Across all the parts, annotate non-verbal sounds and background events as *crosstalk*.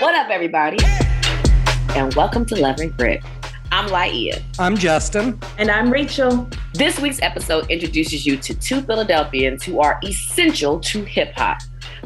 What up, everybody? And welcome to Love and Grit. I'm Laia. I'm Justin. And I'm Rachel. This week's episode introduces you to two Philadelphians who are essential to hip hop.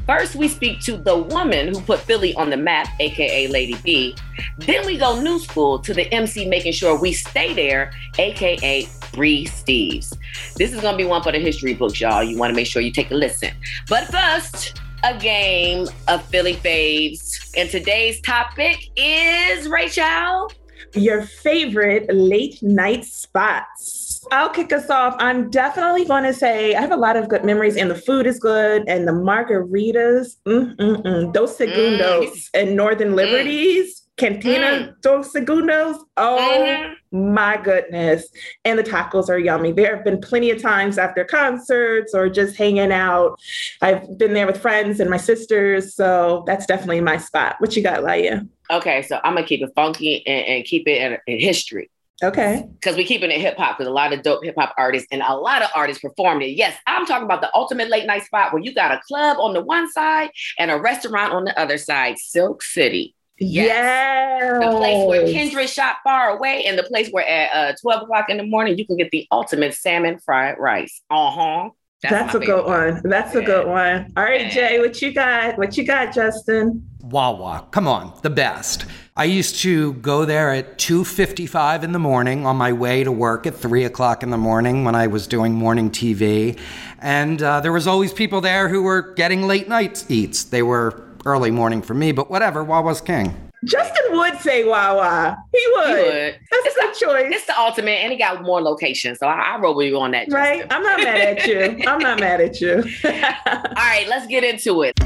First, we speak to the woman who put Philly on the map, aka Lady B. Then we go new school to the MC making sure we stay there, aka Bri Steves. This is gonna be one for the history books, y'all. You wanna make sure you take a listen. But first, a game of Philly faves. And today's topic is Rachel. Your favorite late night spots. I'll kick us off. I'm definitely going to say I have a lot of good memories, and the food is good, and the margaritas, mm-mm-mm. Dos Segundos mm. and Northern mm. Liberties. Cantina mm. Dos Segundos. Oh mm-hmm. my goodness. And the tacos are yummy. There have been plenty of times after concerts or just hanging out. I've been there with friends and my sisters. So that's definitely my spot. What you got, Laia? Okay, so I'm going to keep it funky and, and keep it in, in history. Okay. Because we're keeping it hip hop because a lot of dope hip hop artists and a lot of artists performed it. Yes, I'm talking about the ultimate late night spot where you got a club on the one side and a restaurant on the other side, Silk City. Yes. yes. The place where Kendrick shot far away and the place where at uh, 12 o'clock in the morning you can get the ultimate salmon fried rice. Uh-huh. That's, That's a good one. That's yeah. a good one. All right, yeah. Jay, what you got? What you got, Justin? Wawa. Come on, the best. I used to go there at 2.55 in the morning on my way to work at 3 o'clock in the morning when I was doing morning TV. And uh, there was always people there who were getting late night eats. They were early morning for me, but whatever, Wawa's king. Justin would say Wawa. He would. He would. That's it's a good choice. It's the ultimate, and he got more locations. So I, I roll with you on that. Right. I'm not mad at you. I'm not mad at you. *laughs* All right, let's get into it.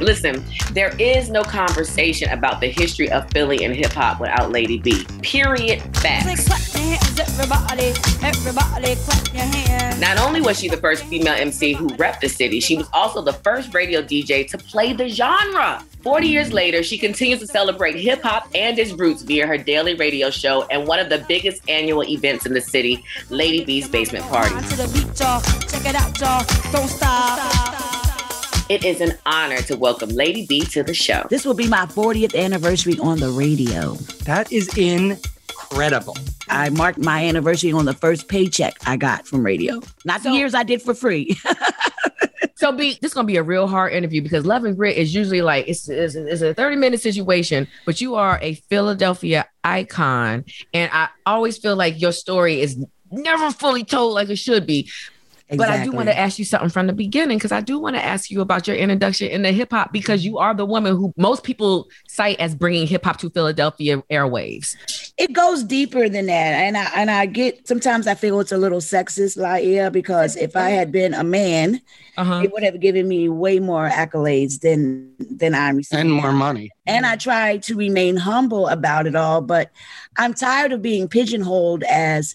Listen, there is no conversation about the history of Philly and hip hop without Lady B. Period. Facts. Everybody, everybody Not only was she the first female MC who repped the city, she was also the first radio DJ to play the genre. 40 years later, she continues to celebrate hip hop and its roots via her daily radio show and one of the biggest annual events in the city, Lady B's Basement Party. It is an honor to welcome Lady B to the show. This will be my 40th anniversary on the radio. That is incredible. I marked my anniversary on the first paycheck I got from radio. Not so, the years I did for free. *laughs* so be this is gonna be a real hard interview because Love and Grit is usually like it's, it's, it's a 30 minute situation, but you are a Philadelphia icon. And I always feel like your story is never fully told like it should be. Exactly. But I do want to ask you something from the beginning because I do want to ask you about your introduction into hip hop because you are the woman who most people cite as bringing hip hop to Philadelphia airwaves. It goes deeper than that, and I and I get sometimes I feel it's a little sexist, like yeah, because if I had been a man, uh-huh. it would have given me way more accolades than than I'm and more money. And I try to remain humble about it all, but I'm tired of being pigeonholed as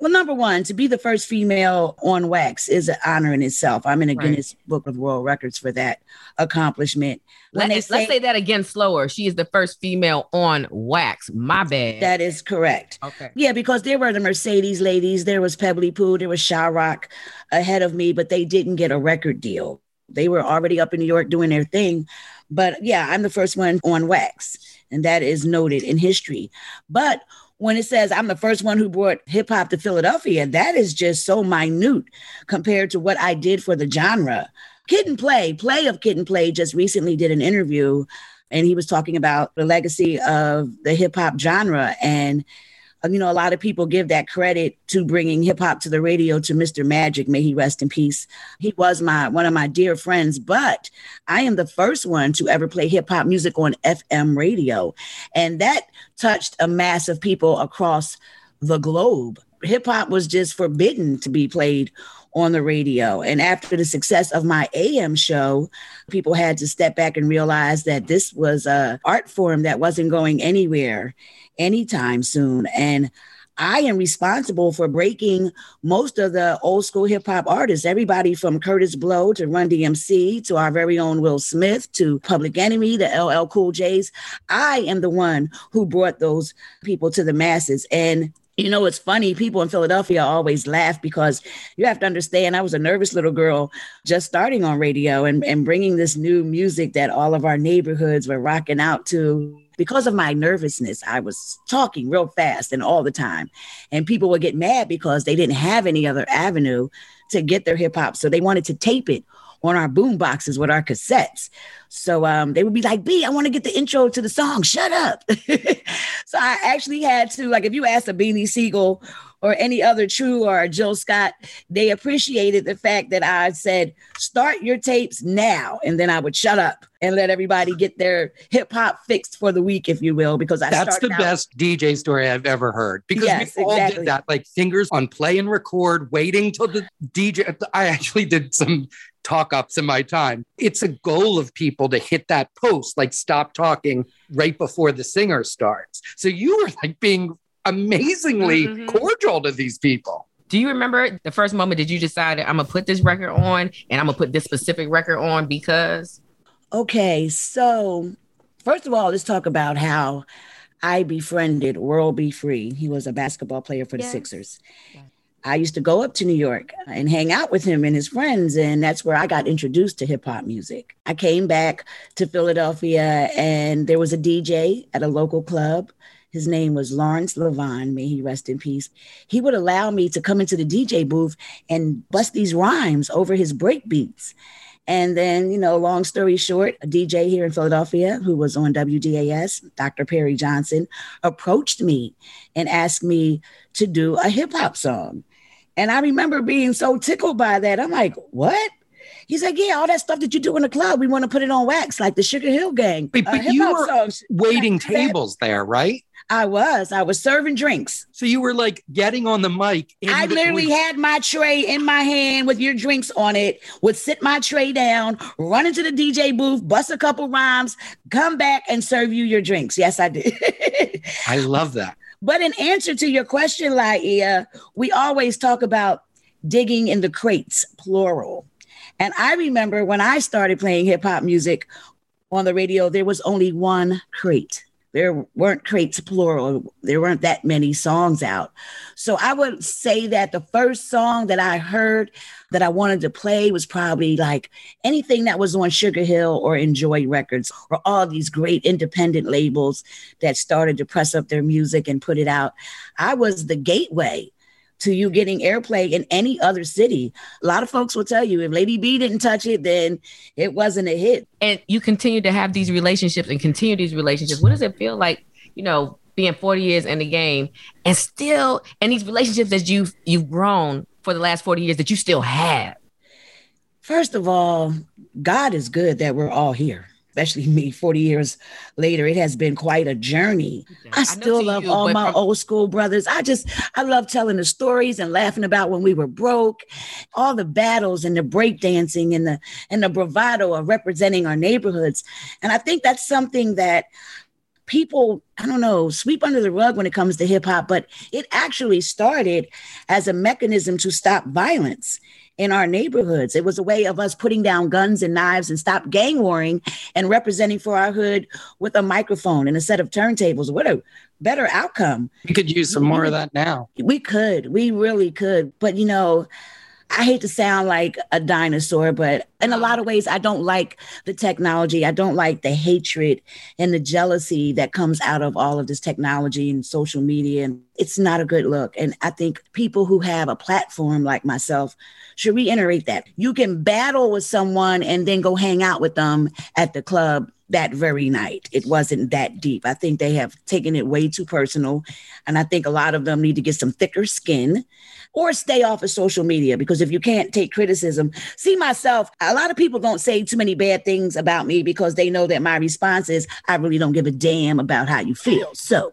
well, number one, to be the first female on wax is an honor in itself. I'm in a right. Guinness Book of World Records for that accomplishment. When Let, say, let's say that again slower. She is the first female on wax. My bad. That is correct. Okay. Yeah, because there were the Mercedes ladies, there was Pebblee Poo, there was Sha-Rock ahead of me, but they didn't get a record deal. They were already up in New York doing their thing. But yeah, I'm the first one on wax, and that is noted in history. But when it says I'm the first one who brought hip hop to Philadelphia, that is just so minute compared to what I did for the genre. Kid and Play, Play of Kid and Play just recently did an interview and he was talking about the legacy of the hip hop genre and you know, a lot of people give that credit to bringing hip hop to the radio to Mr. Magic. May he rest in peace. He was my one of my dear friends, but I am the first one to ever play hip hop music on FM radio. And that touched a mass of people across the globe. Hip hop was just forbidden to be played on the radio. And after the success of my AM show, people had to step back and realize that this was a art form that wasn't going anywhere anytime soon. And I am responsible for breaking most of the old school hip hop artists, everybody from Kurtis Blow to Run DMC to our very own Will Smith to Public Enemy the LL Cool J's. I am the one who brought those people to the masses. And You know, it's funny. People in Philadelphia always laugh because you have to understand I was a nervous little girl just starting on radio and, and bringing this new music that all of our neighborhoods were rocking out to. Because of my nervousness, I was talking real fast and all the time. And people would get mad because they didn't have any other avenue to get their hip hop. So they wanted to tape it on our boom boxes with our cassettes. So um, they would be like, B, I want to get the intro to the song. Shut up. *laughs* so I actually had to, like, if you ask a Beanie Sigel or any other True or Jill Scott, they appreciated the fact that I said, start your tapes now. And then I would shut up and let everybody get their hip hop fixed for the week, if you will, because I That's the out- best DJ story I've ever heard because Yes, we all exactly. did that, like fingers on play and record, waiting till the DJ. I actually did some talk ups in my time. It's a goal of people to hit that post, like stop talking right before the singer starts. So you were like being amazingly Mhm. cordial to these people. Do you remember the first moment that you decided I'm gonna put this record on and I'm gonna put this specific record on because Okay, so first of all, let's talk about how I befriended World B. Free. He was a basketball player for the Yes. Sixers. Yes. I used to go up to New York and hang out with him and his friends, and that's where I got introduced to hip hop music. I came back to Philadelphia, and there was a DJ at a local club. His name was Lawrence Levine, may he rest in peace. He would allow me to come into the DJ booth and bust these rhymes over his break beats. And then, you know, long story short, a DJ here in Philadelphia who was on WDAS, Dr. Perry Johnson, approached me and asked me to do a hip hop song. And I remember being so tickled by that. I'm like, what? He's like, yeah, all that stuff that you do in the club, we want to put it on wax, like the Sugar Hill Gang. Wait, but you were songs. Waiting *laughs* tables there, right? I was. I was serving drinks. So you were like getting on the mic. I the literally had my tray in my hand with your drinks on it, would sit my tray down, run into the DJ booth, bust a couple rhymes, come back and serve you your drinks. Yes, I did. I love that. but in answer to your question, Laia, we always talk about digging in the crates, plural. And I remember when I started playing hip hop music on the radio, there was only one crate. There weren't crates plural. There weren't that many songs out. So I would say that the first song that I heard that I wanted to play was probably like anything that was on Sugar Hill or Enjoy Records or all these great independent labels that started to press up their music and put it out. I was the gateway to you getting airplay in any other city. A lot of folks will tell you if Lady B didn't touch it, then it wasn't a hit. and you continue to have these relationships and continue these relationships. What does it feel like, you know, being 40 years in the game and still and these relationships that you've you've grown for the last 40 years that you still have? First of all, God is good that we're all here. Especially me, 40 years later, it has been quite a journey. I still to love you, all my from- old school brothers. I just, I love telling the stories and laughing about when we were broke, all the battles and the breakdancing and the and the bravado of representing our neighborhoods. And I think that's something that people, I don't know, sweep under the rug when it comes to hip hop, but it actually started as a mechanism to stop violence in our neighborhoods. It was a way of us putting down guns and knives and stop gang warring and representing for our hood with a microphone and a set of turntables. What a better outcome. We could use some more of that now. We could, we really could. But you know, I hate to sound like a dinosaur, but in a lot of ways, I don't like the technology. I don't like the hatred and the jealousy that comes out of all of this technology and social media. And it's not a good look. And I think people who have a platform like myself should reiterate that. You can battle with someone and then go hang out with them at the club that very night. It wasn't that deep. I think they have taken it way too personal. And I think a lot of them need to get some thicker skin or stay off of social media because if you can't take criticism, see myself, a lot of people don't say too many bad things about me because they know that my response is, I really don't give a damn about how you feel. So,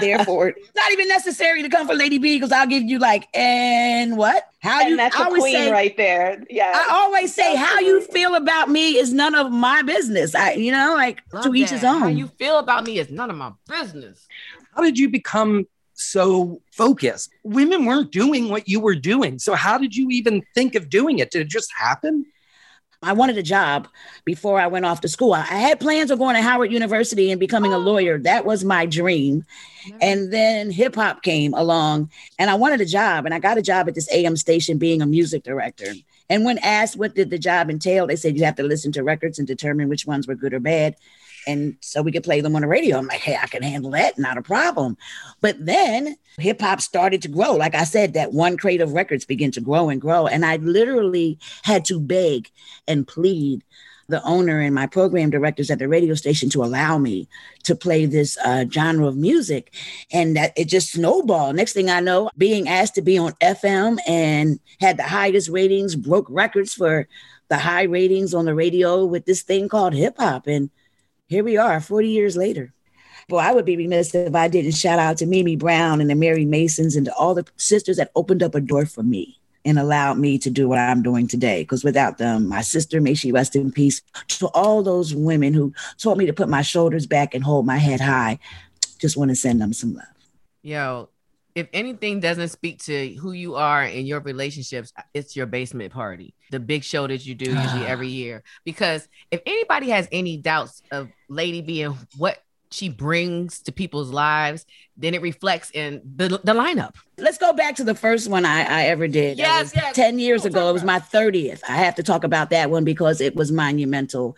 therefore, *laughs* it's not even necessary to come for Lady B because I'll give you like, and what? How and you that's I a always queen say, right there. Yeah. I always say, how you feel about me is none of my business. I, you know, like Love to each his own. How you feel about me is none of my business. How did you become so focused? Women weren't doing what you were doing. So how did you even think of doing it? Did it just happen? I wanted a job before I went off to school. I had plans of going to Howard University and becoming a lawyer. That was my dream. And then hip hop came along and I wanted a job and I got a job at this AM station being a music director. And when asked what did the job entail, they said you have to listen to records and determine which ones were good or bad. And so we could play them on the radio. I'm like, hey, I can handle that, not a problem. But then hip hop started to grow. Like I said, that one crate of records began to grow and grow. And I literally had to beg and plead the owner and my program directors at the radio station to allow me to play this uh, genre of music. And that it just snowballed. Next thing I know, being asked to be on FM and had the highest ratings, broke records for the high ratings on the radio with this thing called hip hop. And here we are 40 years later. Boy, I would be remiss if I didn't shout out to Mimi Brown and the Mary Masons and to all the sisters that opened up a door for me and allowed me to do what I'm doing today. Because without them, my sister, may she rest in peace, to all those women who taught me to put my shoulders back and hold my head high, just want to send them some love. Yo, if anything doesn't speak to who you are in your relationships, it's your basement party, the big show that you do usually *sighs* every year. Because if anybody has any doubts of Lady being what she brings to people's lives, then it reflects in the, the lineup. Let's go back to the first one I, I ever did. Yes, yes. 10 years ago. It was my 30th. I have to talk about that one because it was monumental.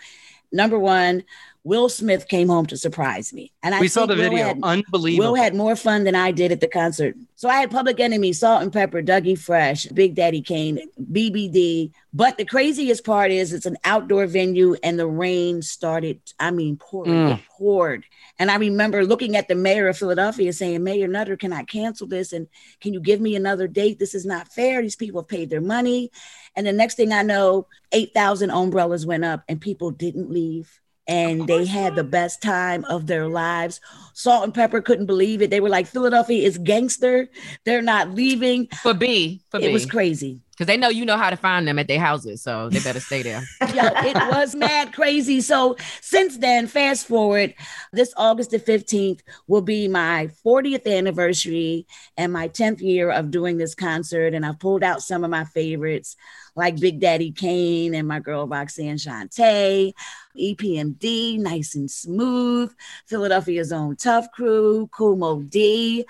Number one, Will Smith came home to surprise me. And I we saw the Will video. had- Unbelievable. Will had more fun than I did at the concert. So I had Public Enemy, Salt-N-Pepa, Dougie Fresh, Big Daddy Kane, BBD. But the craziest part is it's an outdoor venue and the rain started, I mean, pouring. Mm. Poured. And I remember looking at the mayor of Philadelphia saying, Mayor Nutter, can I cancel this? And can you give me another date? This is not fair. These people have paid their money. And the next thing I know, 8,000 umbrellas went up and people didn't leave. And they had the best time of their lives. Salt-N-Pepa couldn't believe it. They were like, Philadelphia is gangster. They're not leaving. For B, for It B. was crazy. Because they know you know how to find them at their houses. So they better stay there. *laughs* yeah, it was mad crazy. So since then, fast forward, this August the 15th will be my 40th anniversary and my 10th year of doing this concert. And I've pulled out some of my favorites like Big Daddy Kane and my girl Roxanne Shante, EPMD, Nice and Smooth, Philadelphia's own Tuff Crew, Kumo D,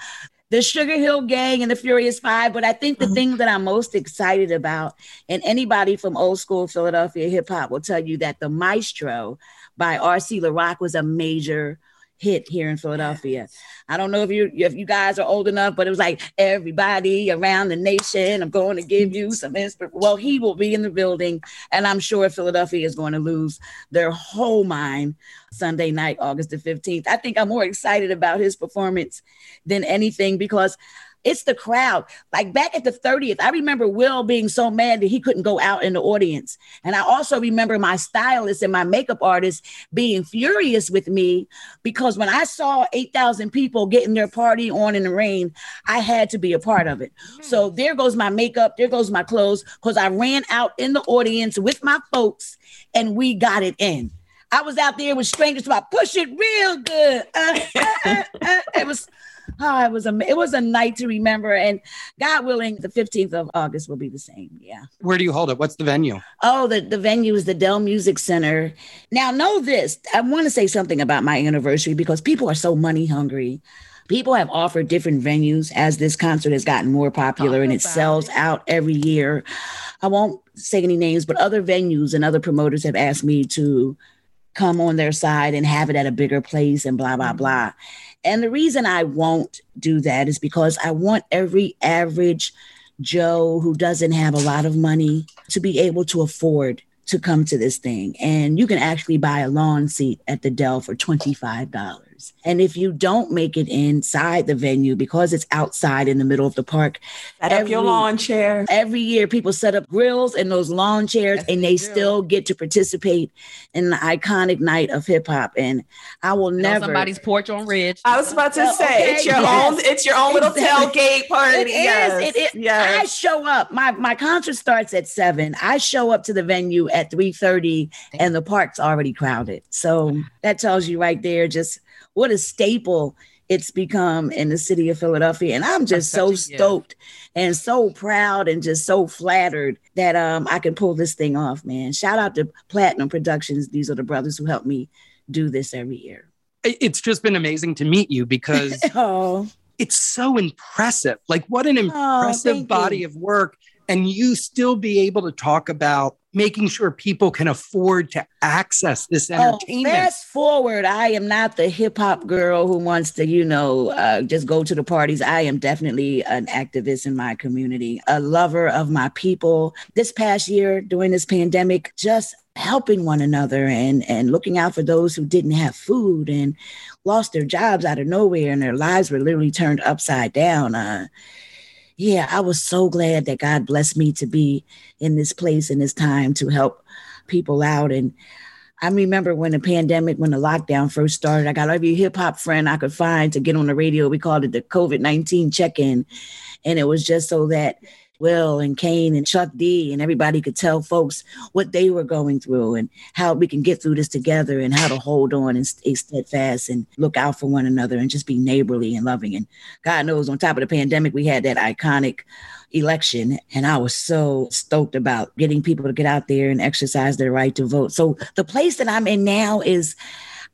the Sugar Hill Gang and the Furious Five. But I think the mm-hmm. thing that I'm most excited about, and anybody from old school Philadelphia hip hop will tell you that the Maestro by R.C. LaRock was a major hit here in Philadelphia. I don't know if you if you guys are old enough, but it was like everybody around the nation. I'm going to give you some inspiration. Well, he will be in the building, and I'm sure Philadelphia is going to lose their whole mind Sunday night, August the 15th. I think I'm more excited about his performance than anything because it's the crowd. Like back at the 30th, I remember Will being so mad that he couldn't go out in the audience. And I also remember my stylist and my makeup artist being furious with me because when I saw 8,000 people getting their party on in the rain, I had to be a part of it. So there goes my makeup, there goes my clothes, because I ran out in the audience with my folks and we got it in. I was out there with strangers so I push it real good. Uh, uh, uh, uh. It was oh, it was a it was a night to remember. And God willing, the 15th of August will be the same. Yeah. Where do you hold it? What's the venue? Oh, the, the venue is the Dell Music Center. Now, know this. I want to say something about my anniversary because people are so money hungry. People have offered different venues as this concert has gotten more popular Talk and it sells it. out every year. I won't say any names, but other venues and other promoters have asked me to come on their side and have it at a bigger place and blah, blah, mm-hmm. blah. And the reason I won't do that is because I want every average Joe who doesn't have a lot of money to be able to afford to come to this thing. And you can actually buy a lawn seat at the Dell for $25. And if you don't make it inside the venue because it's outside in the middle of the park, Set up your lawn chair. every year people set up grills and those lawn chairs Yes, and they they still get to participate in the iconic night of hip hop. And I will On never somebody's porch on Ridge. I was about to Well, say okay, it's your yes. own. It's your own little tailgate party. It is. yes. It is. I Yes. show up. My my concert starts at seven. I show up to the venue at three thirty, and the park's already crowded. So that tells you right there just what a staple it's become in the city of Philadelphia. And I'm just so stoked and so proud and just so flattered that um, I can pull this thing off, man. Shout out to Platinum Productions. These are the brothers who help me do this every year. It's just been amazing to meet you because *laughs* oh. it's so impressive. Like, what an oh, impressive oh, body you. of work. And you still be able to talk about making sure people can afford to access this oh, entertainment. Oh, fast forward, I am not the hip hop girl who wants to, you know, uh, just go to the parties. I am definitely an activist in my community, a lover of my people. This past year, during this pandemic, just helping one another and and looking out for those who didn't have food and lost their jobs out of nowhere and their lives were literally turned upside down. Uh, yeah, I was so glad that God blessed me to be in this place in this time to help people out. And I remember when the pandemic, when the lockdown first started, I got every hip hop friend I could find to get on the radio. We called it the COVID 19 check in. And it was just so that Will and Kane and Chuck D and everybody could tell folks what they were going through and how we can get through this together and how to hold on and stay steadfast and look out for one another and just be neighborly and loving. And God knows, on top of the pandemic, we had that iconic election and I was so stoked about getting people to get out there and exercise their right to vote. So the place that I'm in now is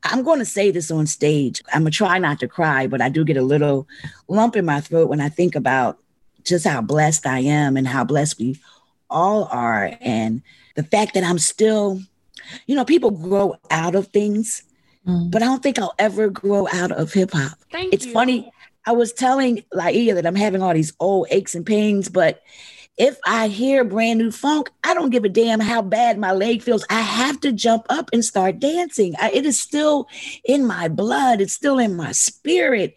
I'm going to say this on stage. I'm going to try not to cry, but I do get a little lump in my throat when I think about just how blessed I am and how blessed we all are. And the fact that I'm still, you know, people grow out of things, mm. but I don't think I'll ever grow out of hip hop. It's you. funny. I was telling Laia that I'm having all these old aches and pains, but if I hear brand new funk, I don't give a damn how bad my leg feels. I have to jump up and start dancing. I, it is still in my blood, it's still in my spirit.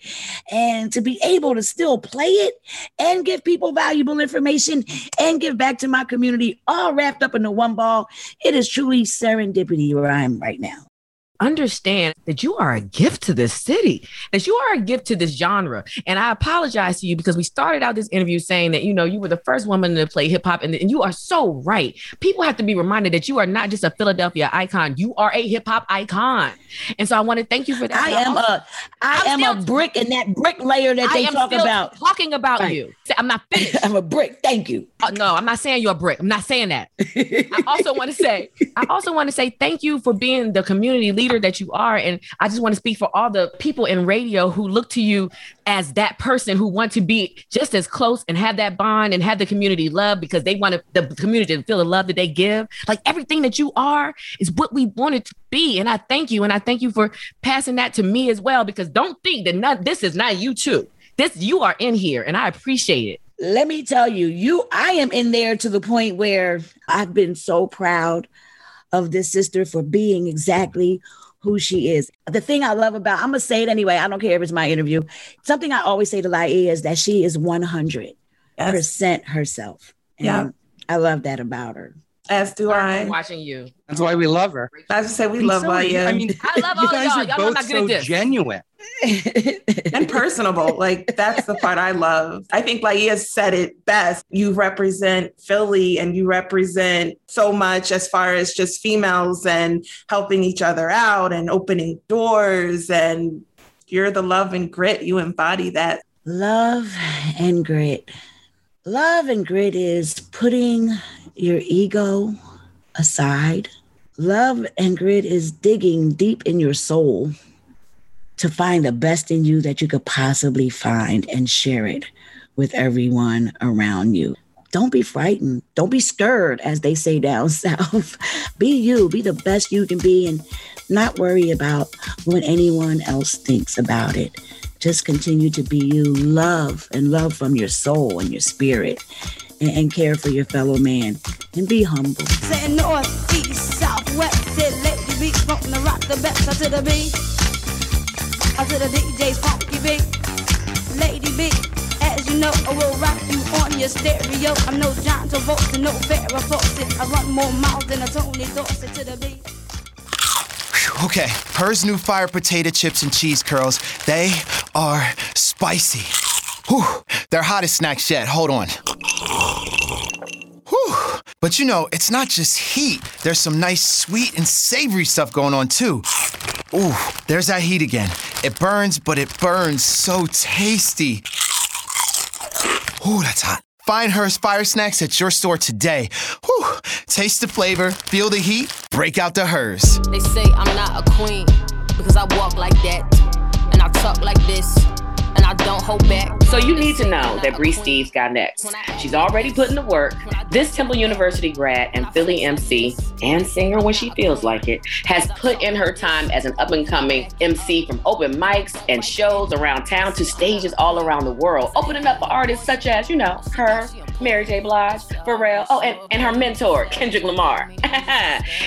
And to be able to still play it and give people valuable information and give back to my community, all wrapped up into one ball, it is truly serendipity where I am right now understand that you are a gift to this city, that you are a gift to this genre. And I apologize to you because we started out this interview saying that, you know, you were the first woman to play hip hop. And, and you are so right. People have to be reminded that you are not just a Philadelphia icon, you are a hip hop icon. And so I want to thank you for that. I am a, I am a brick in that brick layer that they talk about. Talking about right. you. I'm not finished. *laughs* I'm a brick. Thank you. Uh, no, I'm not saying you're a brick. I'm not saying that. *laughs* I also want to say, I also want to say thank you for being the community leader leader that you are. And I just want to speak for all the people in radio who look to you as that person who want to be just as close and have that bond and have the community love because they want to, the community to feel the love that they give. Like everything that you are is what we wanted to be. And I thank you. And I thank you for passing that to me as well, because don't think that none, this is not you too. This, you are in here and I appreciate it let me tell you, you I am in there to the point where I've been so proud of this sister for being exactly who she is. The thing I love about, I'm gonna say it anyway. I don't care if it's my interview. Something I always say to Laia is that she is 100 percent herself. And yeah, I love that about her. As do I. I'm watching you. That's why we love her. I just say we love so, Laia. I mean, *laughs* I love all you guys y'all. Are y'all both so genuine. And personable. Like that's the part I love. I think Laia said it best. You represent Philly and you represent so much as far as just females and helping each other out and opening doors and you're the love and grit. You embody that. Love and grit. Love and grit is putting your ego aside. Love and grit is digging deep in your soul to find the best in you that you could possibly find and share it with everyone around you. Don't be frightened. Don't be scared, as they say down *laughs* south. be you, be the best you can be, and not worry about what anyone else thinks about it. Just continue to be you. Love and love from your soul and your spirit, and, and care for your fellow man, and be humble. Say north, east, lady beat, smoking the rock, the best to the beat. I to the DJ's funky beat. Lady B, as you know, I will rock you on your stereo. I'm no John Travolta, no Farrah Fawcett. I run more miles than a Tony Dorsett to the beat. Okay, Herr's new fire potato chips and cheese curls, they are spicy. Whew, they're hottest snacks yet. Hold on. Whew. But you know, it's not just heat. There's some nice sweet and savory stuff going on too. Ooh, there's that heat again. It burns, but it burns so tasty. Ooh, that's hot. Find Herr's Fire Snacks at your store today. Whew. Taste the flavor, feel the heat, break out the Herr's. They say I'm not a queen because I walk like that and I talk like this I don't hold back. So you need to know that Bri Steves got next. She's already putting the work. This Temple University grad and Philly MC and singer when she feels like it has put in her time as an up and coming MC from open mics and shows around town to stages all around the world, opening up for artists such as, you know, her, Mary J. Blige, Pharrell, oh, and, and her mentor, Kendrick Lamar. *laughs*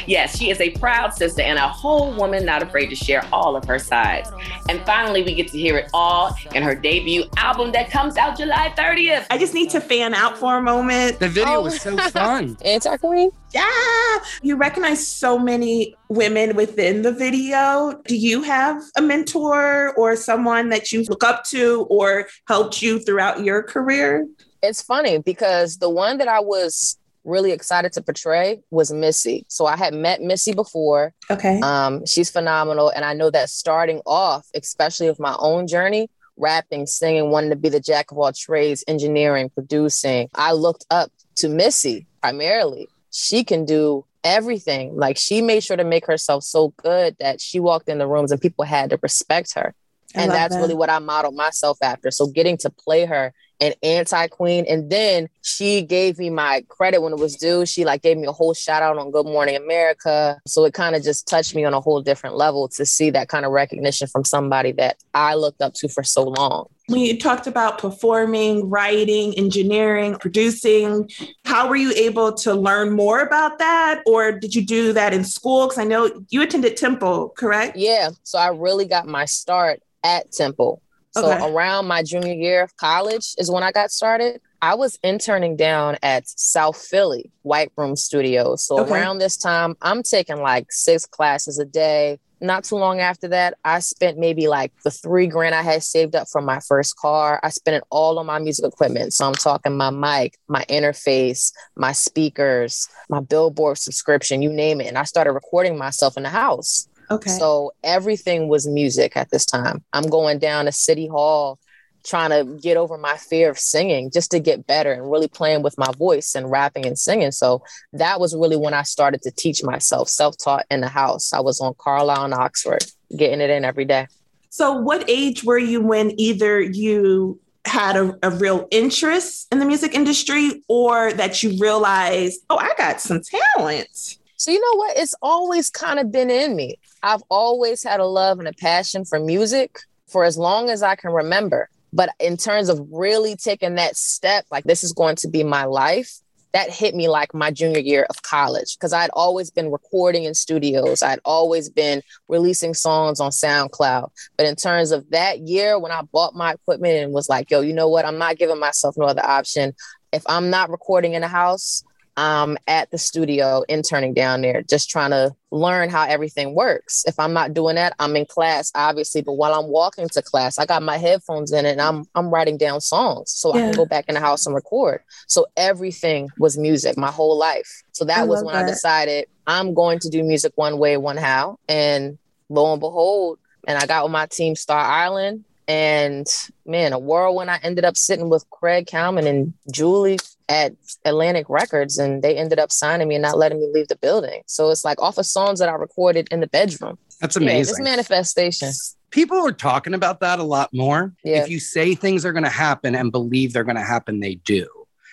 yes, she is a proud sister and a whole woman not afraid to share all of her sides. And finally, we get to hear it all in her debut album that comes out July 30th. I just need to fan out for a moment. The video oh. was so fun. *laughs* Anti Queen? Yeah. You recognize so many women within the video. Do you have a mentor or someone that you look up to or helped you throughout your career? It's funny because the one that I was really excited to portray was Missy. So I had met Missy before. Okay. Um, she's phenomenal. And I know that starting off, especially with my own journey, rapping, singing, wanting to be the jack of all trades, engineering, producing, I looked up to Missy primarily. She can do everything. Like she made sure to make herself so good that she walked in the rooms and people had to respect her. I and that's that. really what I modeled myself after. So getting to play her an anti queen. And then she gave me my credit when it was due. She like gave me a whole shout out on Good Morning America. So it kind of just touched me on a whole different level to see that kind of recognition from somebody that I looked up to for so long. We talked about performing, writing, engineering, producing. How were you able to learn more about that? Or did you do that in school? Because I know you attended Temple, correct? Yeah. So I really got my start at Temple. So okay. around my junior year of college is when I got started. I was interning down at South Philly White Room Studios. So okay. around this time, I'm taking like six classes a day. Not too long after that, I spent maybe like the three grand I had saved up from my first car. I spent it all on my music equipment. So I'm talking my mic, my interface, my speakers, my billboard subscription, you name it. And I started recording myself in the house. Okay. So everything was music at this time. I'm going down to City Hall trying to get over my fear of singing just to get better and really playing with my voice and rapping and singing. So that was really when I started to teach myself self taught in the house. I was on Carlisle and Oxford, getting it in every day. So, what age were you when either you had a, a real interest in the music industry or that you realized, oh, I got some talent? So, you know what? It's always kind of been in me. I've always had a love and a passion for music for as long as I can remember. But in terms of really taking that step, like this is going to be my life, that hit me like my junior year of college because I'd always been recording in studios. I'd always been releasing songs on SoundCloud. But in terms of that year, when I bought my equipment and was like, yo, you know what? I'm not giving myself no other option. If I'm not recording in a house, um, at the studio interning down there, just trying to learn how everything works. If I'm not doing that, I'm in class, obviously. But while I'm walking to class, I got my headphones in and I'm I'm writing down songs so yeah. I can go back in the house and record. So everything was music my whole life. So that I was when that. I decided I'm going to do music one way, one how. And lo and behold, and I got with my team Star Island. And man, a whirlwind. I ended up sitting with Craig Kallman and Julie at Atlantic Records and they ended up signing me and not letting me leave the building. So it's like off of songs that I recorded in the bedroom. That's amazing. Yeah, it's manifestation. People are talking about that a lot more. Yeah. If you say things are going to happen and believe they're going to happen, they do.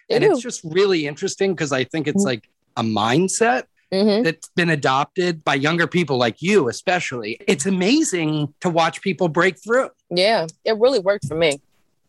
They and do. it's just really interesting because I think it's mm-hmm. like a mindset Mm-hmm. that's been adopted by younger people like you, especially. It's amazing to watch people break through. Yeah, it really worked for me.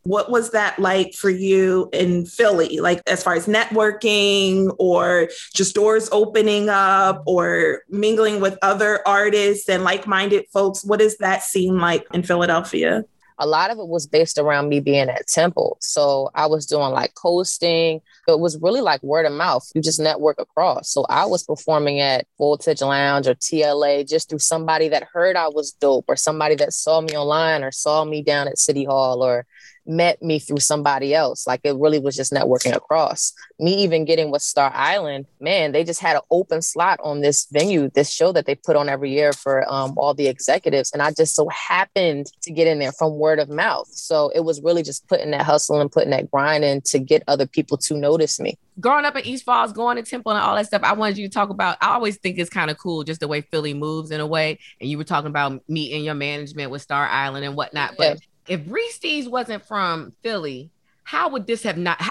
What was that like for you in Philly? Like, as far as networking or just doors opening up or mingling with other artists and like minded folks? What does that seem like in Philadelphia? a lot of it was based around me being at Temple. So I was doing like coasting. It was really like word of mouth. You just network across. So I was performing at Voltage Lounge or TLA just through somebody that heard I was dope or somebody that saw me online or saw me down at City Hall or met me through somebody else. Like it really was just networking across. Me even getting with Star Island, man, they just had an open slot on this venue, this show that they put on every year for um, all the executives. And I just so happened to get in there from word of mouth. So it was really just putting that hustle and putting that grind in to get other people to notice me. Growing up in East Falls, going to Temple and all that stuff, I wanted you to talk about. I always think it's kind of cool just the way Philly moves in a way. And you were talking about meeting your management with Star Island and whatnot. But if Reese's wasn't from Philly, how would this have not?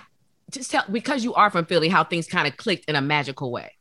just tell because you are from Philly, how things kind of clicked in a magical way.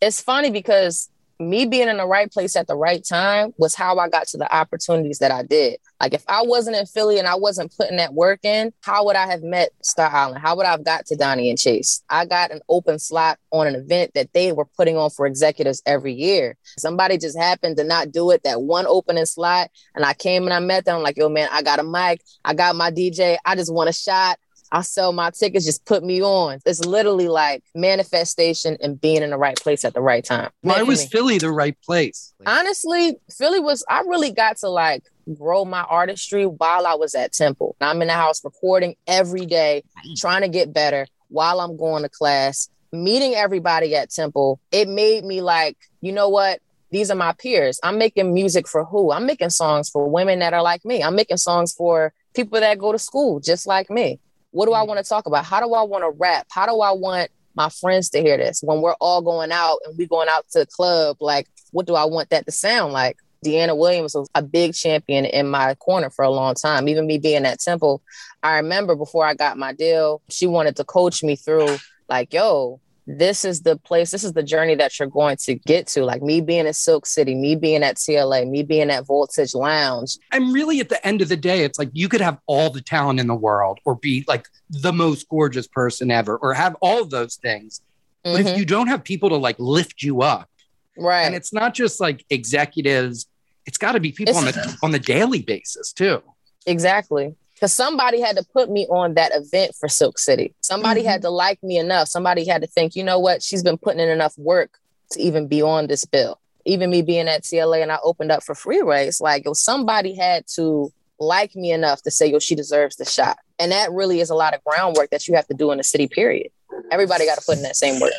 It's funny because me being in the right place at the right time was how I got to the opportunities that I did. Like if I wasn't in Philly and I wasn't putting that work in, how would I have met Star Island? How would I have got to Donnie and Chase? I got an open slot on an event that they were putting on for executives every year. Somebody just happened to not do it that one opening slot. And I came and I met them. Like, yo, man, I got a mic. I got my DJ. I just want a shot. I sell my tickets, just put me on. It's literally like manifestation and being in the right place at the right time. Why was Philly the right place? Honestly, Philly was, I really got to like grow my artistry while I was at Temple. I'm in the house recording every day, trying to get better while I'm going to class, meeting everybody at Temple. It made me like, you know what? These are my peers. I'm making music for who? I'm making songs for women that are like me. I'm making songs for people that go to school just like me. What do I mm. want to talk about? How do I want to rap? How do I want my friends to hear this when we're all going out and we going out to the club? Like, what do I want that to sound like? Deanna Williams was a big champion in my corner for a long time. Even me being at Temple, I remember before I got my deal, she wanted to coach me through like, yo, this is the place, this is the journey that you're going to get to. Like me being in Silk City, me being at TLA, me being at Voltage Lounge. And really, at the end of the day, it's like you could have all the talent in the world or be like the most gorgeous person ever or have all of those things. But mm-hmm. if you don't have people to like lift you up, right? And it's not just like executives, it's got to be people it's- on the on the daily basis too. Exactly because somebody had to put me on that event for Silk City. Somebody mm-hmm. had to like me enough. Somebody had to think, you know what, she's been putting in enough work to even be on this bill. Even me being at TLA and I opened up for free race, like, yo, somebody had to like me enough to say, yo, she deserves the shot. And that really is a lot of groundwork that you have to do in the city, period. Everybody got to put in that same work.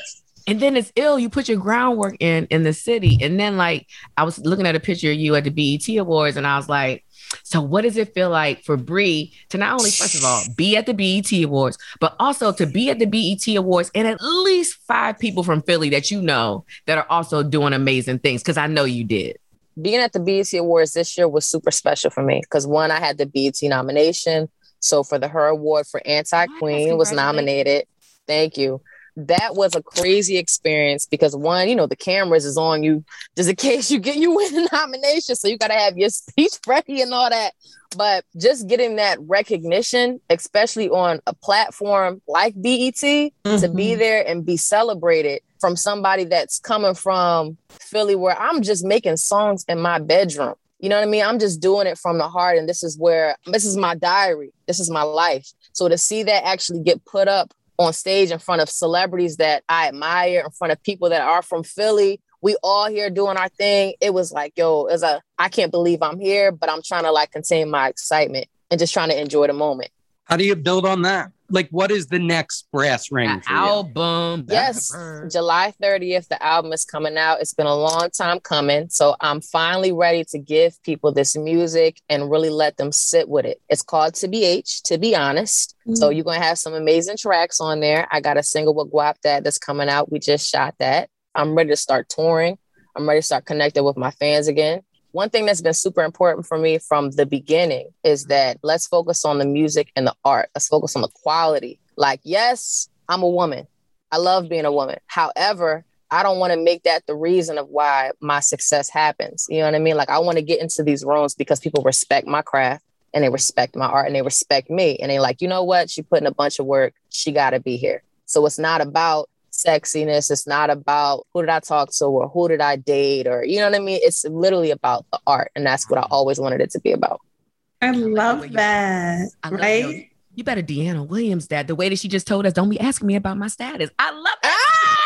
And then it's ill. You put your groundwork in in the city. And then like I was looking at a picture of you at the BET Awards and I was like, so, what does it feel like for Bri to not only, first of all, *sighs* be at the BET Awards, but also to be at the BET Awards and at least five people from Philly that you know that are also doing amazing things? Because I know you did. Being at the BET Awards this year was super special for me because one, I had the BET nomination. So for the Her Award for Anti Queen was nominated. Thank you that was a crazy experience because one, you know, the cameras is on you just in *laughs* case you get you win a nomination. So you got to have your *laughs* speech ready and all that. But just getting that recognition, especially on a platform like BET, mm-hmm. to be mm-hmm. there and be celebrated from somebody that's coming from Philly, where I'm just making songs in my bedroom. You know what I mean? I'm just doing it from the heart. And this is where this is my diary. This is my life. So to see that actually get put up on stage in front of celebrities that I admire, in front of people that are from Philly. We all here doing our thing. It was like, yo, it's a I can't believe I'm here, but I'm trying to like contain my excitement and just trying to enjoy the moment. How do you build on that? Like what is the next brass ring album. Yes july 30th the album is coming out. It's been a long time coming so i'm finally ready to give people this music and really let them sit with it. It's called to be h to be honest. Mm-hmm. so you're going to have some amazing tracks on there. I got a single with guap that that's coming out. We just shot that. I'm ready to start touring. I'm ready to start connecting with my fans again one thing that's been super important for me from the beginning is that let's focus on the music and the art. Let's focus on the quality. Like, yes, I'm a woman. I love being a woman. However, I don't want to make that the reason of why my success happens. You know what I mean? Like, I want to get into these rooms because people respect my craft and they respect my art and they respect me. And they like, you know what? She put in a bunch of work. She got to be here. So it's not about sexiness. It's not about who did I talk to or who did I date or, you know what I mean? It's literally about the art. And that's what I always wanted it to be about. I love that. I love right? You, you better Deanna Williams that. The way that she just told us, don't be asking me about my status. I love it. Ah!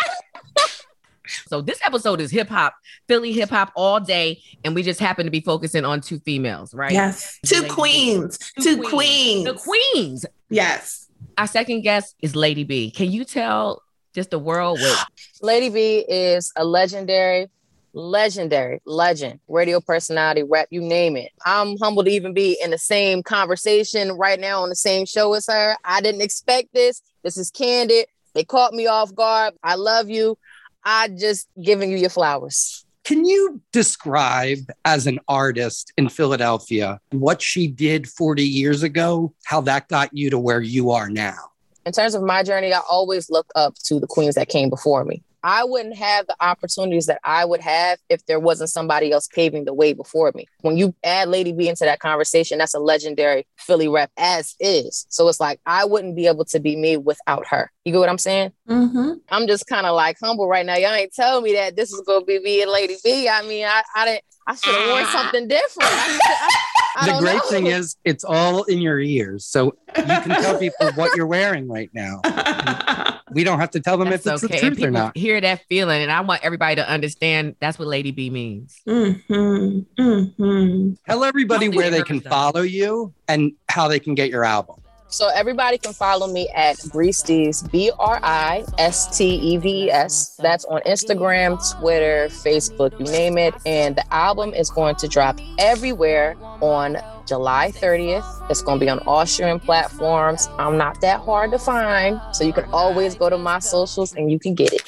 So this episode is hip hop, Philly hip hop all day, and we just happen to be focusing on two females, right? Yes, two Lady queens, two, two queens. queens, the queens. Yes. Our second guest is Lady B. Can you tell just the world what *gasps* Lady B is a legendary legendary legend radio personality rap, you name it. I'm humbled to even be in the same conversation right now on the same show as her. I didn't expect this. This is candid. They caught me off guard. I love you. I just giving you your flowers. Can you describe as an artist in philadelphia what she did 40 years ago how that got you to where you are now in terms of my journey i always look up to the queens that came before me I wouldn't have the opportunities that I would have if there wasn't somebody else paving the way before me. When you add Lady B into that conversation, that's a legendary Philly rep as is. So it's like I wouldn't be able to be me without her. You get what I'm saying? Mm-hmm. I'm just kind of like humble right now. Y'all ain't telling me that this is gonna be me and Lady B. I mean, I, I didn't. I should have worn *laughs* something different. I, I, I the great know. thing is, it's all in your ears, so you can tell people what you're wearing right now. *laughs* we don't have to tell them that's if it's okay. the truth or not. Hear that feeling, and I want everybody to understand that's what Lady B means. Mm-hmm. Mm-hmm. Tell everybody where they can follow you and how they can get your album. So everybody can follow me at Bristeves, B R I S T E V S. That's on Instagram, Twitter, Facebook, you name it. And the album is going to drop everywhere on July 30th. It's going to be on all streaming platforms. I'm not that hard to find, so you can always go to my socials and you can get it.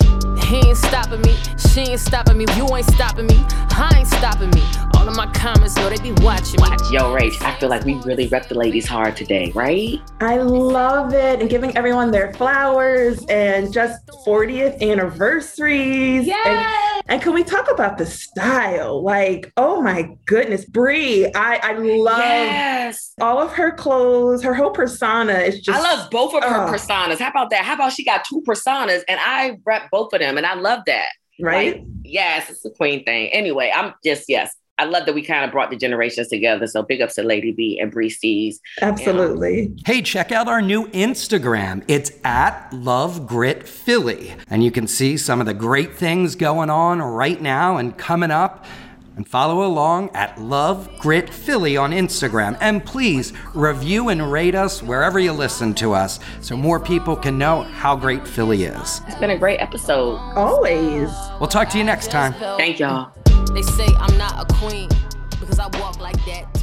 He ain't stopping me, she ain't stopping me, you ain't stopping me, I ain't stopping me. All of my comments, know they be watching me. Yo, Rach, I feel like we really rep the ladies hard today, right? I love it. And giving everyone their flowers and just 40th anniversaries. Yes. And, and can we talk about the style? Like, oh my goodness, Bri, I, I love yes. all of her clothes, her whole persona is just. I love both of her uh, personas. How about that? How about she got two personas and I rep both of them and I love that. Right? Like, yes, it's the queen thing. Anyway, I'm just, yes, I love that we kind of brought the generations together. So big ups to Lady B and Bri Steves. Absolutely. Hey, check out our new Instagram. It's at Love Grit Philly. And you can see some of the great things going on right now and coming up. And follow along at Love Grit Philly on Instagram. And please review and rate us wherever you listen to us so more people can know how great Philly is. It's been a great episode. Always. We'll talk to you next time. Thank y'all. They say I'm not a queen because I walk like that.